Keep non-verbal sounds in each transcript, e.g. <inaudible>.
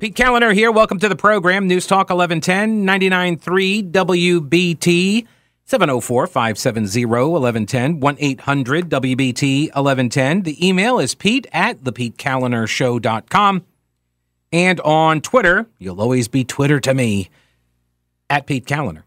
Pete Kaliner here. Welcome to the program. News Talk 1110, 99.3 WBT, 704 570 1110, 1 800 WBT 1110. The email is pete at thepetekalinershow.com. And on Twitter, you'll always be Twitter to me, at Pete Kaliner.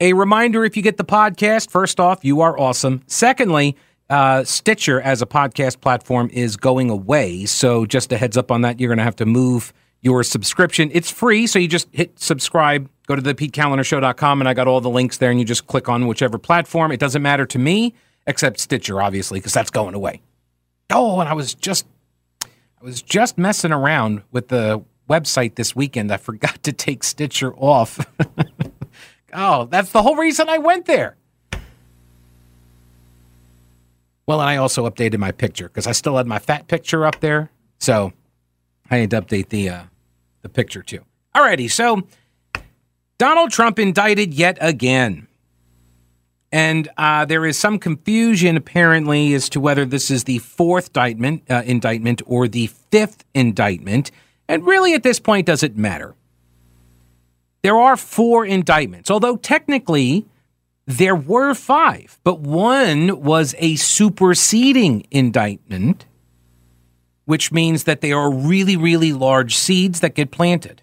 A reminder if you get the podcast, first off, you are awesome. Secondly, uh, Stitcher as a podcast platform is going away. So just a heads up on that, you're going to have to move your subscription. It's free, so you just hit subscribe, go to the PeteKalinershow.com, and I got all the links there, and you just click on whichever platform. It doesn't matter to me, except Stitcher, obviously, because that's going away. Oh, and I was just I was just messing around with the website this weekend. I forgot to take Stitcher off. <laughs> oh, that's the whole reason I went there. Well, and I also updated my picture because I still had my fat picture up there. So I need to update the uh, the picture too. Alrighty, so Donald Trump indicted yet again. And uh, there is some confusion apparently as to whether this is the fourth indictment, uh, indictment or the fifth indictment. And really, at this point, does it matter? There are four indictments, although technically there were five, but one was a superseding indictment, which means that they are really, really large seeds that get planted.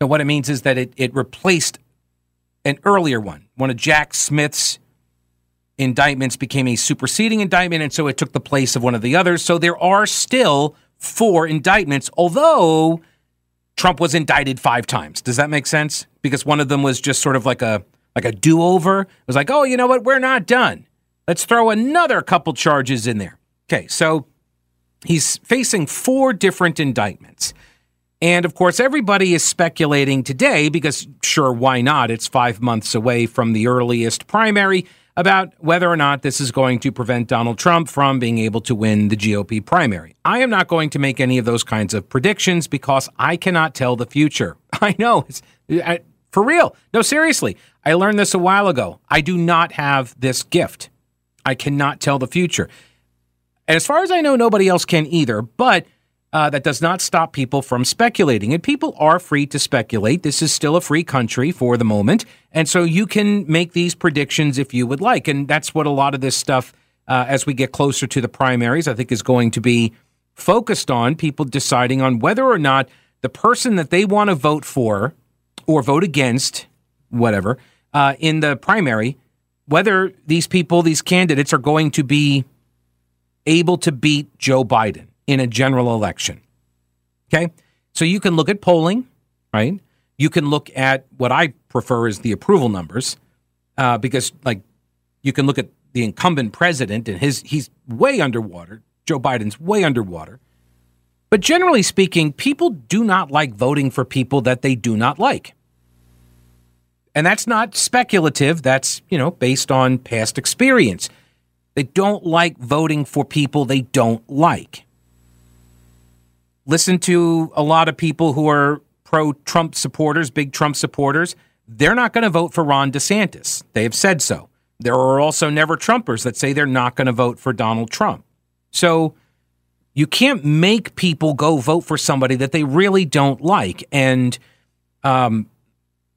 Now, what it means is that it, it replaced an earlier one. One of Jack Smith's indictments became a superseding indictment, and so it took the place of one of the others. So there are still four indictments, although Trump was indicted five times. Does that make sense? Because one of them was just sort of like a like a do-over. It was like, oh, you know what? We're not done. Let's throw another couple charges in there. Okay, so he's facing four different indictments. And of course, everybody is speculating today because, sure, why not? It's five months away from the earliest primary about whether or not this is going to prevent Donald Trump from being able to win the GOP primary. I am not going to make any of those kinds of predictions because I cannot tell the future. <laughs> I know, I, for real. No, seriously. I learned this a while ago. I do not have this gift. I cannot tell the future. And as far as I know, nobody else can either. But uh, that does not stop people from speculating. And people are free to speculate. This is still a free country for the moment. And so you can make these predictions if you would like. And that's what a lot of this stuff, uh, as we get closer to the primaries, I think is going to be focused on people deciding on whether or not the person that they want to vote for or vote against, whatever, uh, in the primary, whether these people, these candidates, are going to be able to beat Joe Biden in a general election. Okay. So you can look at polling, right? You can look at what I prefer is the approval numbers, uh, because like you can look at the incumbent president and his he's way underwater. Joe Biden's way underwater. But generally speaking, people do not like voting for people that they do not like. And that's not speculative, that's, you know, based on past experience. They don't like voting for people they don't like listen to a lot of people who are pro Trump supporters, big Trump supporters. They're not going to vote for Ron DeSantis. They have said so. There are also never Trumpers that say they're not going to vote for Donald Trump. So you can't make people go vote for somebody that they really don't like. And um,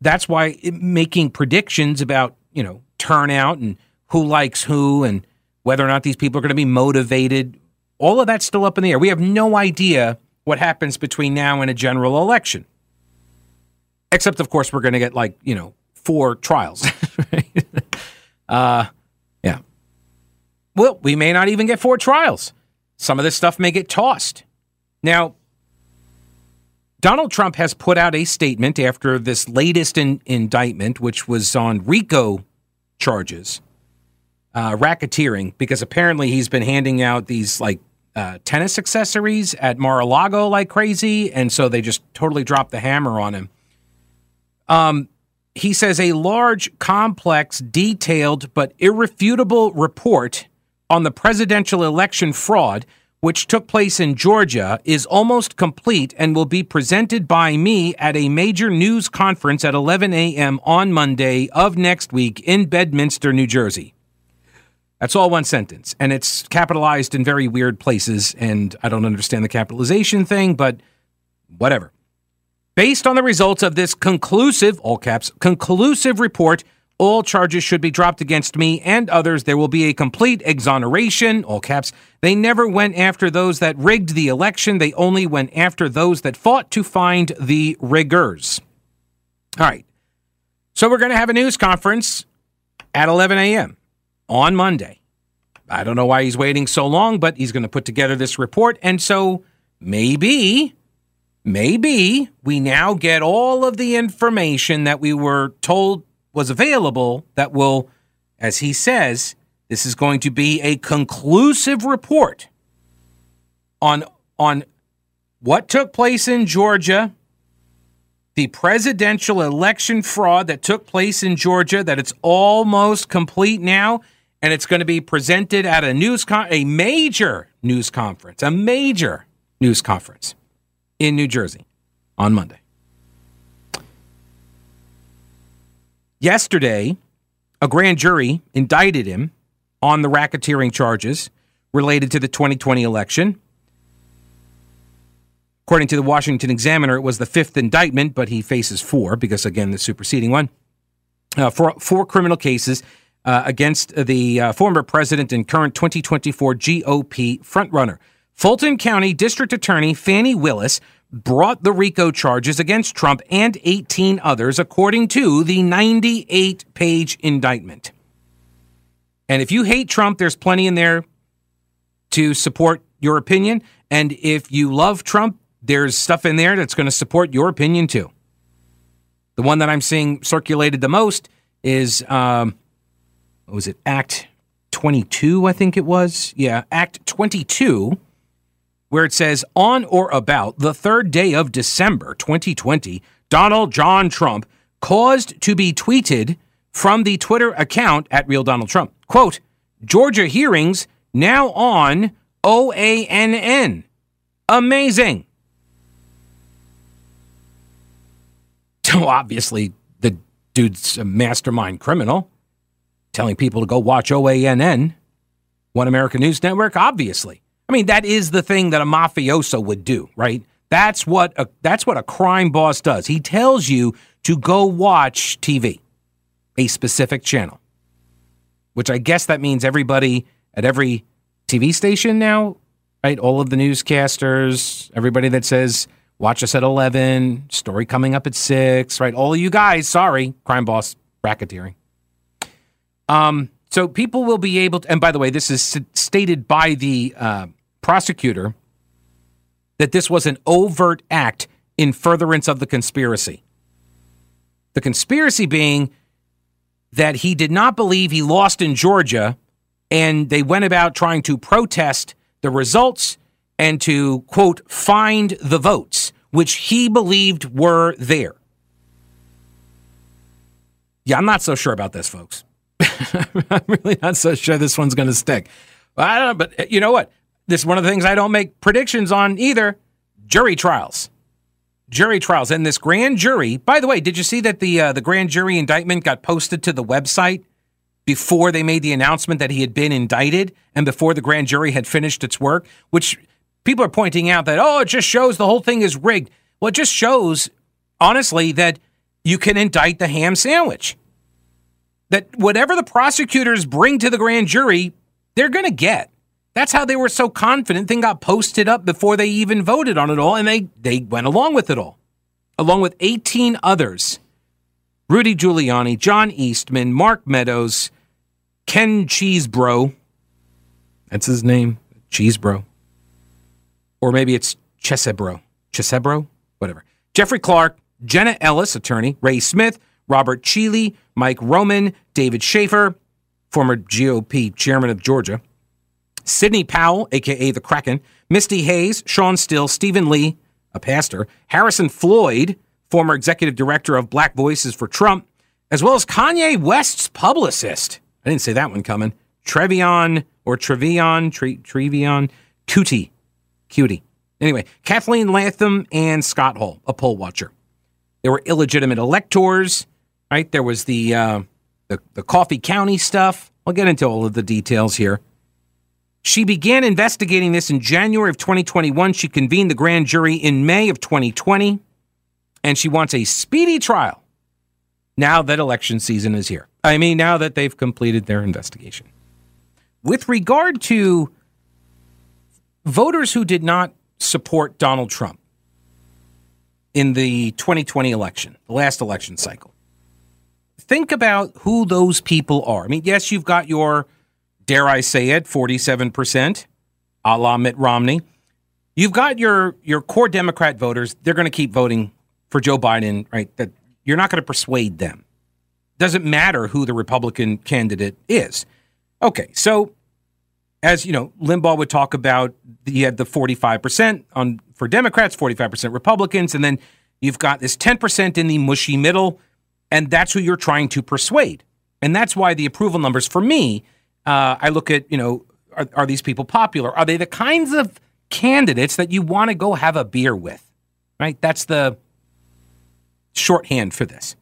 that's why making predictions about, you know, turnout and who likes who and whether or not these people are going to be motivated, all of that's still up in the air. We have no idea what happens between now and a general election. Except, of course, we're going to get like, you know, four trials. <laughs> uh, yeah. Well, we may not even get four trials. Some of this stuff may get tossed. Now, Donald Trump has put out a statement after this latest in, indictment, which was on RICO charges, uh, racketeering, because apparently he's been handing out these like uh, tennis accessories at Mar-a-Lago like crazy, and so they just totally dropped the hammer on him. Um, he says a large, complex, detailed, but irrefutable report on the presidential election fraud, which took place in Georgia, is almost complete and will be presented by me at a major news conference at 11 a.m. on Monday of next week in Bedminster, New Jersey. That's all one sentence, and it's capitalized in very weird places, and I don't understand the capitalization thing, but whatever. Based on the results of this conclusive, all caps, conclusive report, all charges should be dropped against me and others. There will be a complete exoneration, all caps. They never went after those that rigged the election. They only went after those that fought to find the riggers. All right. So we're going to have a news conference at 11 a.m. on Monday. I don't know why he's waiting so long, but he's going to put together this report. And so maybe maybe we now get all of the information that we were told was available that will, as he says, this is going to be a conclusive report on on what took place in Georgia, the presidential election fraud that took place in Georgia, that it's almost complete now, and it's going to be presented at a news con- a major news conference, a major news conference in New Jersey on Monday. Yesterday, a grand jury indicted him on the racketeering charges related to the 2020 election. According to the Washington Examiner, it was the fifth indictment, but he faces four because, again, the superseding one. Uh, four, four criminal cases uh, against the uh, former president and current 2024 GOP frontrunner. Fulton County District Attorney Fani Willis brought the RICO charges against Trump and 18 others, according to the 98 page indictment. And if you hate Trump, there's plenty in there to support your opinion. And if you love Trump, there's stuff in there that's going to support your opinion too. The one that I'm seeing circulated the most is, um, what was it, Act 22, I think it was? Yeah, Act 22 where it says, on or about the third day of December 2020, Donald John Trump caused to be tweeted from the Twitter account at Real Donald Trump. Quote, Georgia hearings now on OANN. Amazing. So obviously, the dude's a mastermind criminal, telling people to go watch OANN, One American News Network, obviously. I mean, that is the thing that a mafioso would do, right? That's what a that's what a crime boss does. He tells you to go watch TV, a specific channel. Which I guess that means everybody at every TV station now, right? All of the newscasters, everybody that says watch us at 11, story coming up at 6, right? All of you guys, sorry, crime boss racketeering. Um so people will be able to, and by the way, this is stated by the uh, prosecutor that this was an overt act in furtherance of the conspiracy. The conspiracy being that he did not believe he lost in Georgia and they went about trying to protest the results and to, quote, find the votes, which he believed were there. Yeah, I'm not so sure about this, folks. <laughs> I'm really not so sure this one's going to stick. I don't know, but you know what? This is one of the things I don't make predictions on either. Jury trials. Jury trials. And this grand jury, by the way, did you see that the uh, the grand jury indictment got posted to the website before they made the announcement that he had been indicted and before the grand jury had finished its work, which people are pointing out that oh, it just shows the whole thing is rigged. Well, it just shows honestly that you can indict the ham sandwich. That whatever the prosecutors bring to the grand jury, they're going to get. That's how they were so confident. Thing got posted up before they even voted on it all, and they they went along with it all, along with 18 others: Rudy Giuliani, John Eastman, Mark Meadows, Ken Cheesebro. That's his name, Cheesebro, or maybe it's Chesebro, Chesebro, whatever. Jeffrey Clark, Jenna Ellis, attorney, Ray Smith, Robert Cheeley, Mike Roman, David Shafer, former GOP chairman of Georgia Sidney Powell, aka the Kraken, Misty Hayes, Shawn Still, Stephen Lee, a pastor, Harrison Floyd, former executive director of Black Voices for Trump, as well as Kanye West's publicist. I didn't say that one coming. Trevion or Trevion, Tre- Trevion Kutti. Kutti. Anyway, Kathleen Latham and Scott Hall, a poll watcher. There were illegitimate electors, right? There was the, uh, the, the Coffee County stuff. I'll get into all of the details here. She began investigating this in January of 2021. She convened the grand jury in May of 2020, and she wants a speedy trial now that election season is here. I mean, now that they've completed their investigation. With regard to voters who did not support Donald Trump in the 2020 election, the last election cycle, think about who those people are. I mean, yes, you've got your dare I say it, 47%, a la Mitt Romney. You've got your your core Democrat voters, they're going to keep voting for Joe Biden, right? That you're not going to persuade them. Doesn't matter who the Republican candidate is. Okay, so as you know, Limbaugh would talk about you had the 45% on for Democrats, 45% Republicans, and then you've got this 10% in the mushy middle, and that's who you're trying to persuade. And that's why the approval numbers for me uh, I look at, you know, are, are these people popular? Are they the kinds of candidates that you want to go have a beer with? Right? That's the shorthand for this.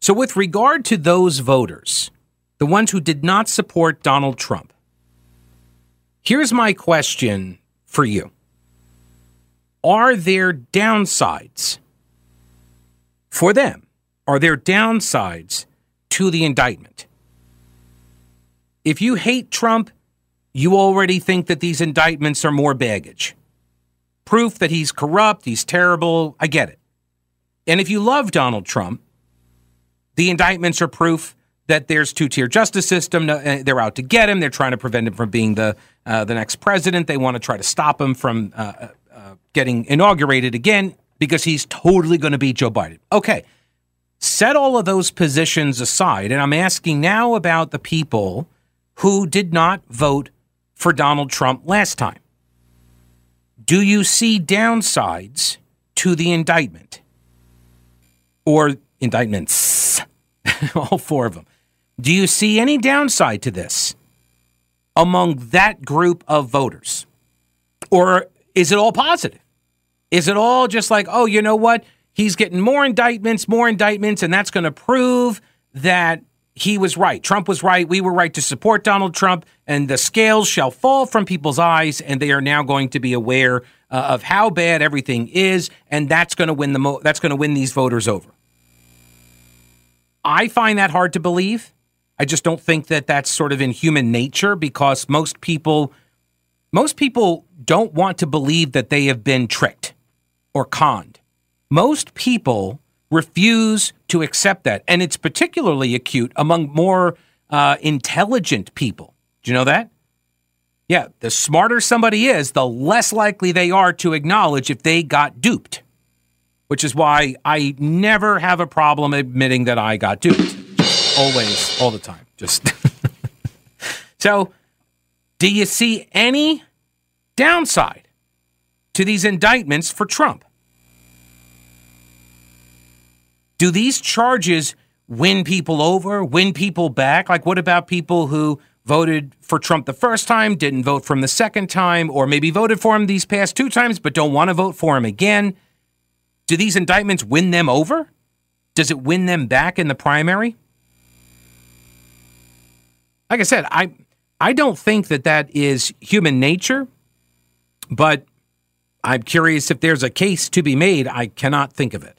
So, with regard to those voters, the ones who did not support Donald Trump, here's my question for you Are there downsides for them? Are there downsides to the indictment? If you hate Trump, you already think that these indictments are more baggage. Proof that he's corrupt, he's terrible. I get it. And if you love Donald Trump, the indictments are proof that there's two-tier justice system. Uh, they're out to get him. They're trying to prevent him from being the uh, the next president. They want to try to stop him from uh, uh, uh getting inaugurated again because he's totally going to beat Joe Biden. Okay, set all of those positions aside, and I'm asking now about the people who did not vote for Donald Trump last time. Do you see downsides to the indictment or indictments? <laughs> All four of them. Do you see any downside to this among that group of voters? Or is it all positive? Is it all just like, oh, you know what? He's getting more indictments, more indictments, and that's going to prove that he was right. Trump was right. We were right to support Donald Trump, and the scales shall fall from people's eyes, and they are now going to be aware uh, of how bad everything is, and that's going to win the mo- that's going to win these voters over. I find that hard to believe. I just don't think that that's sort of in human nature because most people most people don't want to believe that they have been tricked or conned. Most people refuse to accept that. And it's particularly acute among more uh, intelligent people. Do you know that? Yeah, the smarter somebody is, the less likely they are to acknowledge if they got duped, which is why I never have a problem admitting that I got duped. always, all the time. Just <laughs> so, do you see any downside to these indictments for Trump? Do these charges win people over, win people back? Like, what about people who voted for Trump the first time, didn't vote for him the second time, or maybe voted for him these past two times but don't want to vote for him again? Do these indictments win them over? Does it win them back in the primary? Like I said, I I don't think that that is human nature, but I'm curious if there's a case to be made. I cannot think of it.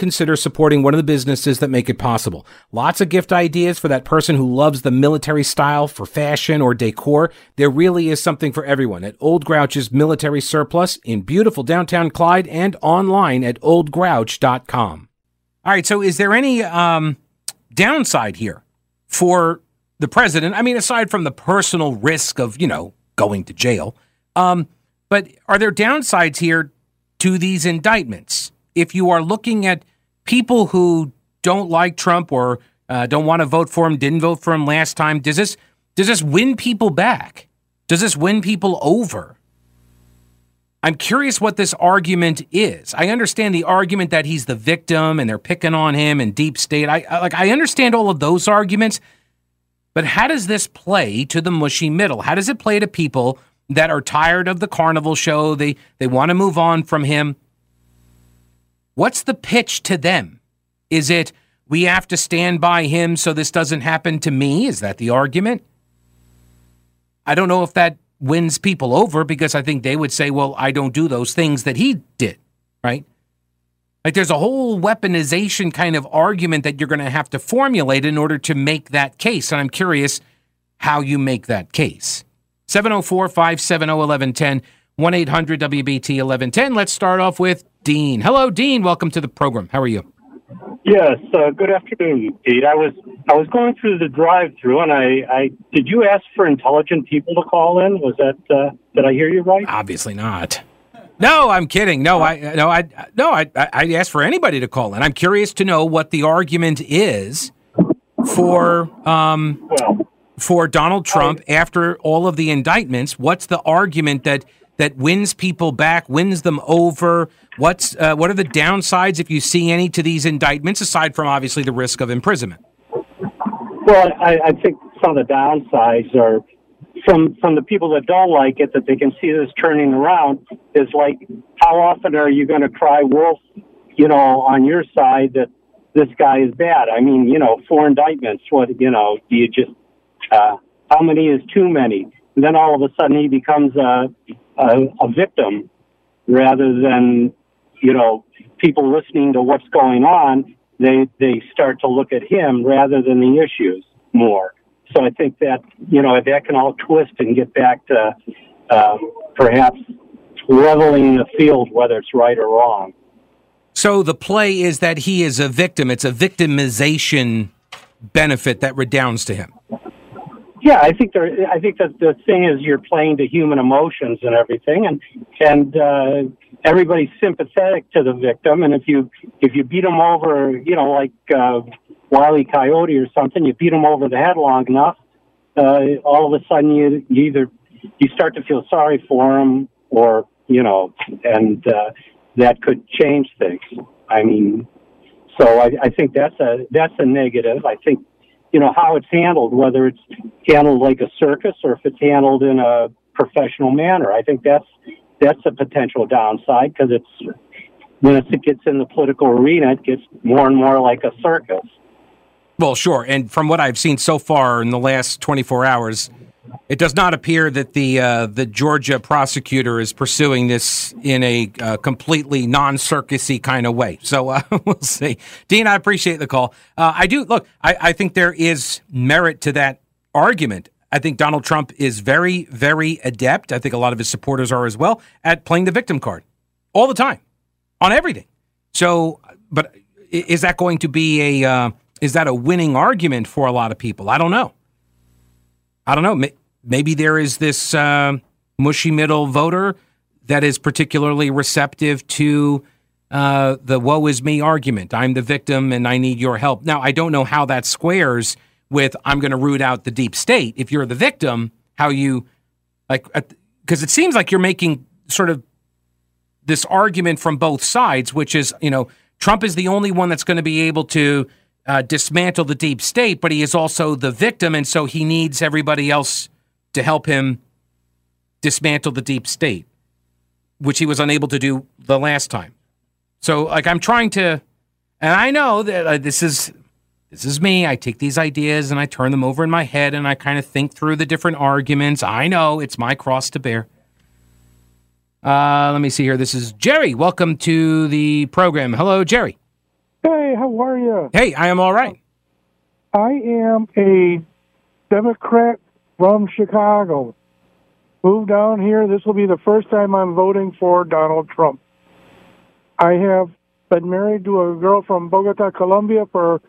consider supporting one of the businesses that make it possible. Lots of gift ideas for that person who loves the military style for fashion or decor. There really is something for everyone at Old Grouch's Military Surplus in beautiful downtown Clyde and online at oldgrouch.com. All right, so is there any um, downside here for the president? I mean, aside from the personal risk of, you know, going to jail, um, but are there downsides here to these indictments? If you are looking at people who don't like Trump or uh, don't want to vote for him, didn't vote for him last time, does this does this win people back? Does this win people over? I'm curious what this argument is. I understand the argument that he's the victim and they're picking on him and deep state. I, I like I understand all of those arguments, but how does this play to the mushy middle? How does it play to people that are tired of the carnival show. They they want to move on from him. What's the pitch to them? Is it we have to stand by him so this doesn't happen to me? Is that the argument? I don't know if that wins people over because I think they would say, well, I don't do those things that he did, right? Like there's a whole weaponization kind of argument that you're going to have to formulate in order to make that case. And I'm curious how you make that case. 704 570 1110, 1 800 WBT 1110. Let's start off with Dean. Hello, Dean. Welcome to the program. How are you? Yes, uh, good afternoon, Pete. I was I was going through the drive-through, and I, I did you ask for intelligent people to call in? Was that uh, did I hear you right? Obviously not. No, I'm kidding. No, I no, I no, I I asked for anybody to call in. I'm curious to know what the argument is for um well, for Donald Trump after all of the indictments? What's the argument that that wins people back, wins them over? What's uh, what are the downsides, if you see any, to these indictments aside from obviously the risk of imprisonment? Well, I, I think some of the downsides are from from the people that don't like it that they can see this turning around is like how often are you going to cry wolf you know on your side that this guy is bad i mean you know four indictments what you know do you just uh, how many is too many? And then all of a sudden he becomes a, a, a victim rather than, you know, people listening to what's going on. They, they start to look at him rather than the issues more. So I think that, you know, that can all twist and get back to uh, perhaps leveling the field, whether it's right or wrong. So the play is that he is a victim. It's a victimization benefit that redounds to him. Yeah, I think there. I think that the thing is you're playing to human emotions and everything, and and uh, everybody's sympathetic to the victim. And if you if you beat them over, you know, like uh, Wiley Coyote or something, you beat them over the head long enough, uh, all of a sudden you, you either you start to feel sorry for them, or you know, and uh, that could change things. I mean, so I, I think that's a that's a negative. I think you know how it's handled, whether it's handled like a circus or if it's handled in a professional manner. I think that's that's a potential downside because it's when it gets in the political arena, it gets more and more like a circus. Well, sure, and from what I've seen so far in the last 24 hours, it does not appear that the uh, the Georgia prosecutor is pursuing this in a uh, completely non circusy kind of way. So uh, <laughs> we'll see. Dean, I appreciate the call. Uh, I do look. I, I think there is merit to that argument. I think Donald Trump is very, very adept. I think a lot of his supporters are as well at playing the victim card all the time on everything. So, but is that going to be a uh, is that a winning argument for a lot of people? I don't know. I don't know. Maybe there is this uh, mushy middle voter that is particularly receptive to uh, the woe is me argument. I'm the victim and I need your help. Now, I don't know how that squares with I'm going to root out the deep state. If you're the victim, how you like, because it seems like you're making sort of this argument from both sides, which is, you know, Trump is the only one that's going to be able to uh, dismantle the deep state, but he is also the victim, and so he needs everybody else to help him dismantle the deep state, which he was unable to do the last time. So, like, I'm trying to, and I know that uh, this is this is me. I take these ideas and I turn them over in my head, and I kind of think through the different arguments. I know it's my cross to bear. Uh, let me see here. This is Jerry. Welcome to the program. Hello, Jerry. Hey, how are you? Hey, I am all right. I am a Democrat from Chicago. Moved down here. This will be the first time I'm voting for Donald Trump. I have been married to a girl from Bogota, Colombia for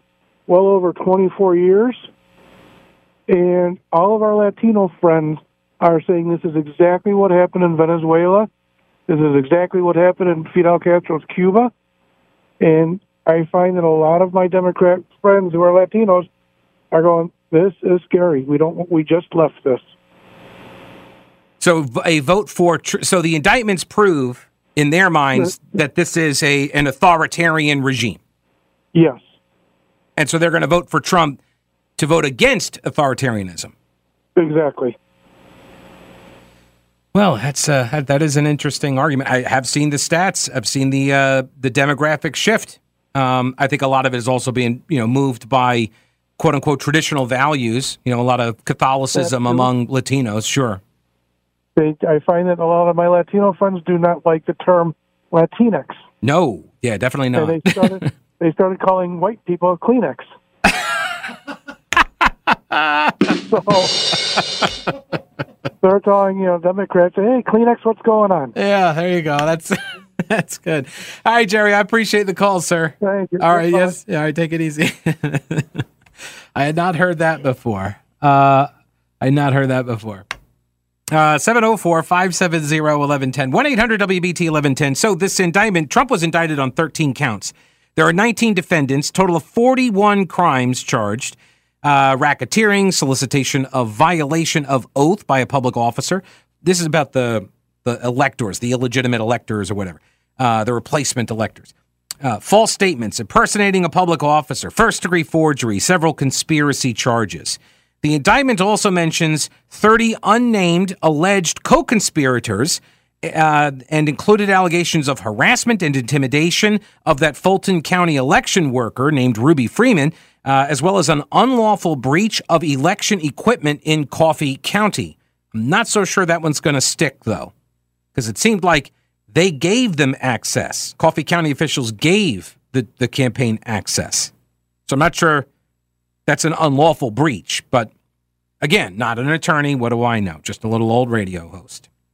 well over 24 years. And all of our Latino friends are saying this is exactly what happened in Venezuela. This is exactly what happened in Fidel Castro's Cuba. And I find that a lot of my Democrat friends who are Latinos are going, "This is scary. We don't. We just left this." So a vote for tr- so the indictments prove in their minds that this is a an authoritarian regime, Yes. and so they're going to vote for Trump to vote against authoritarianism. Exactly. Well, that's uh, that- that is an interesting argument. I have seen the stats. I've seen the uh, the demographic shift. Um, I think a lot of it is also being you know moved by quote unquote traditional values. You know, a lot of Catholicism Absolutely. among Latinos. Sure. They, I find that a lot of my Latino friends do not like the term Latinx. No. Yeah, definitely not. they started <laughs> they started calling white people Kleenex. <laughs> so they're calling you know Democrats, hey Kleenex, what's going on? Yeah, there you go. That's <laughs> that's good. All right, Jerry, I appreciate the call, sir. Thank you. All right, yes. All right, take it easy. <laughs> I had not heard that before. Uh, I had not heard that before. Uh, 704 570 1110. 1 800 WBT 1110. So, this indictment, Trump was indicted on 13 counts. There are 19 defendants, total of 41 crimes charged uh, racketeering, solicitation of violation of oath by a public officer. This is about the, the electors, the illegitimate electors or whatever, uh, the replacement electors. Uh, false statements, impersonating a public officer, first degree forgery, several conspiracy charges. The indictment also mentions 30 unnamed alleged co conspirators uh, and included allegations of harassment and intimidation of that Fulton County election worker named Ruby Freeman, uh, as well as an unlawful breach of election equipment in Coffee County. I'm not so sure that one's going to stick, though, because it seemed like they gave them access. Coffee County officials gave the, the campaign access. So I'm not sure that's an unlawful breach, but again, not an attorney. What do I know? Just a little old radio host.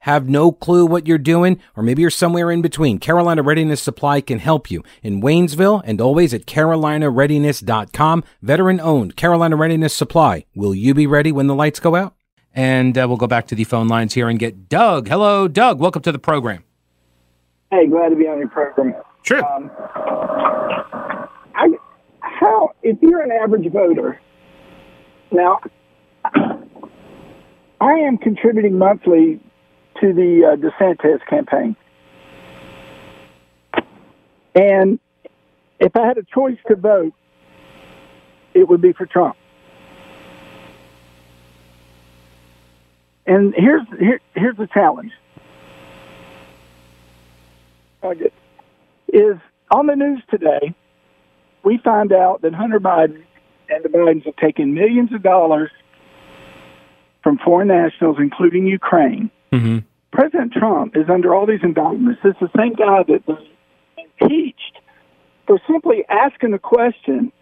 have no clue what you're doing, or maybe you're somewhere in between, Carolina Readiness Supply can help you in Waynesville and always at carolinareadiness.com. Veteran owned Carolina Readiness Supply. Will you be ready when the lights go out? And uh, we'll go back to the phone lines here and get Doug. Hello, Doug. Welcome to the program. Hey, glad to be on your program. Sure. Um, I, how, if you're an average voter, now, I am contributing monthly to the uh, DeSantis campaign. And if I had a choice to vote, it would be for Trump. And here's here, here's the challenge. Is on the news today, we find out that Hunter Biden and the Bidens have taken millions of dollars from foreign nationals, including Ukraine. Mm-hmm. President Trump is under all these indictments. It's the same guy that was impeached for simply asking a question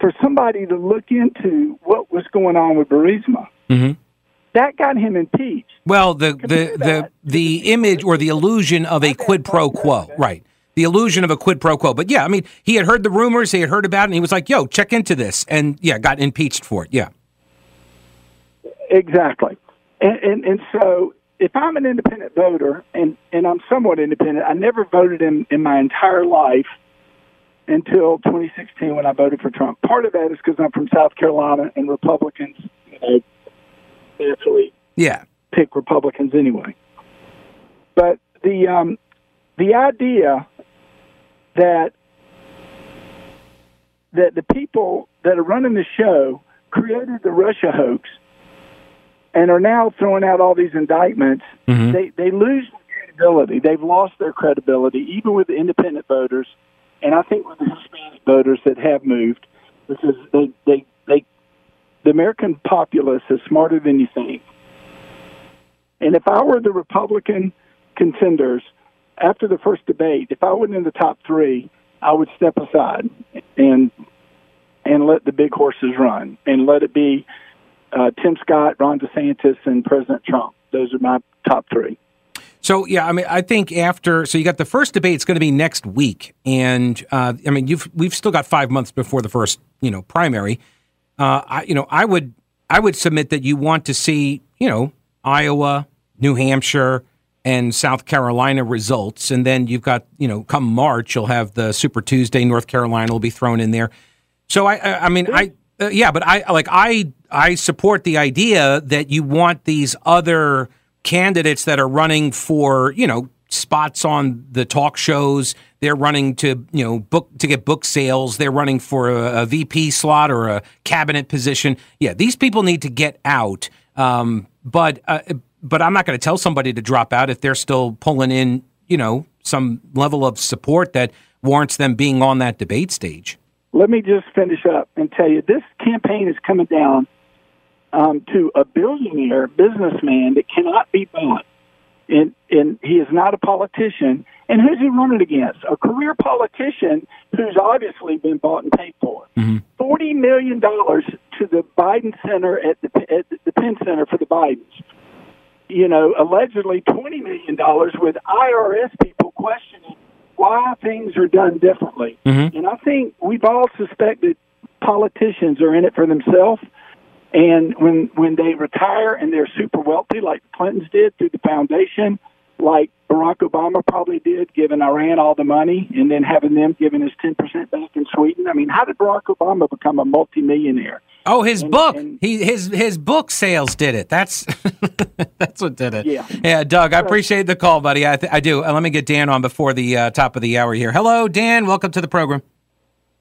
for somebody to look into what was going on with Burisma. Mm-hmm. That got him impeached. Well, the the the the image or the illusion of a quid pro quo, right? The illusion of a quid pro quo. But yeah, I mean, he had heard the rumors, he had heard about it, and he was like, "Yo, check into this," and yeah, got impeached for it. Yeah. Exactly. And, and and so if I'm an independent voter and and I'm somewhat independent, I never voted in in my entire life until 2016 when I voted for Trump. Part of that is because I'm from South Carolina and Republicans, you know, naturally Yeah. pick Republicans anyway. But the um, the idea that that the people that are running the show created the Russia hoax and are now throwing out all these indictments, Mhm. they they lose credibility. They've lost their credibility, even with the independent voters, and I think with the Hispanic voters that have moved, because they they they the American populace is smarter than you think. And if I were the Republican contenders after the first debate, if I wasn't in the top three, I would step aside and and let the big horses run and let it be uh, Tim Scott, Ron DeSantis, and President Trump. Those are my top three. So yeah, I mean, I think after so you got the first debate. It's going to be next week, and uh, I mean, you've we've still got five months before the first you know primary. Uh, I you know I would I would submit that you want to see you know Iowa, New Hampshire, and South Carolina results, and then you've got you know come March you'll have the Super Tuesday. North Carolina will be thrown in there. So I I, I mean I uh, yeah, but I like I I support the idea that you want these other candidates that are running for you know spots on the talk shows. They're running to you know book to get book sales. They're running for a, a VP slot or a cabinet position. Yeah, these people need to get out. Um, but uh, but I'm not going to tell somebody to drop out if they're still pulling in you know some level of support that warrants them being on that debate stage. Let me just finish up and tell you this campaign is coming down um, to a billionaire businessman that cannot be bought. And, and he is not a politician. And who's he running against? A career politician who's obviously been bought and paid for. $40 million to the Biden Center at the, at the Penn Center for the Bidens. You know, allegedly $20 million with IRS people questioning why things are done differently. Mm-hmm. And I think we've all suspected politicians are in it for themselves. And when when they retire and they're super wealthy, like the Clintons did through the foundation, like Barack Obama probably did, giving Iran all the money and then having them giving us ten percent back in Sweden. I mean, how did Barack Obama become a multimillionaire? Oh, his And- book. and- he his his book sales did it. That's <laughs> that's what did it. Yeah. Yeah, Doug, I appreciate the call, buddy. I th- I do. Uh, let me get Dan on before the uh, top of the hour here. Hello, Dan. Welcome to the program.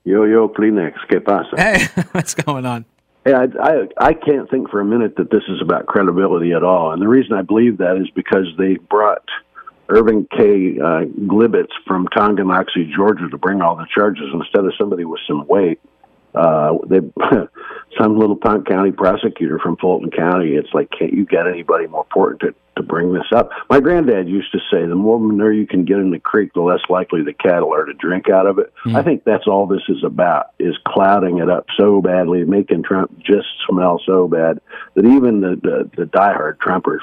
Yo, yo, Kleenex, ¿qué pasa? Hey, <laughs> what's going on? Hey, I, I, I can't think for a minute that this is about credibility at all. And the reason I believe that is because they brought Irving K. Uh, Glibitz from Tonganoxie, Georgia, to bring all the charges instead of somebody with some weight. Uh, they, <laughs> some little Pont County prosecutor from Fulton County. It's like, can't you get anybody more important to, to bring this up? My granddad used to say, the more manure you can get in the creek, the less likely the cattle are to drink out of it. I think that's all this is about, is clouding it up so badly, making Trump just smell so bad that even the, the, the diehard Trumpers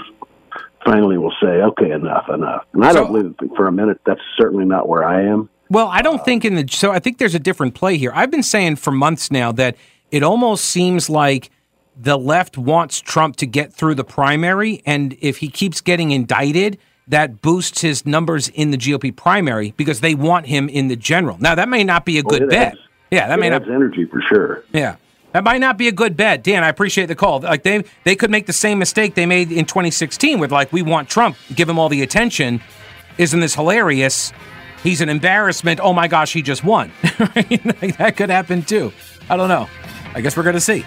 finally will say, okay, enough, enough. And I So- don't believe for a minute that's certainly not where I am. Well, I don't think in the so I think there's a different play here. I've been saying for months now that it almost seems like the left wants Trump to get through the primary, and if he keeps getting indicted, that boosts his numbers in the GOP primary because they want him in the general. Now, that may not be a good it bet. adds- Yeah, that may not. energy for sure. Yeah. That might not be a good bet. Dan, I appreciate the call. Like they they could make the same mistake they made in 2016 with like we want Trump, give him all the attention. Isn't this hilarious? he's an embarrassment. Oh my gosh, he just won. <laughs> that could happen too. I don't know. I guess we're going to see.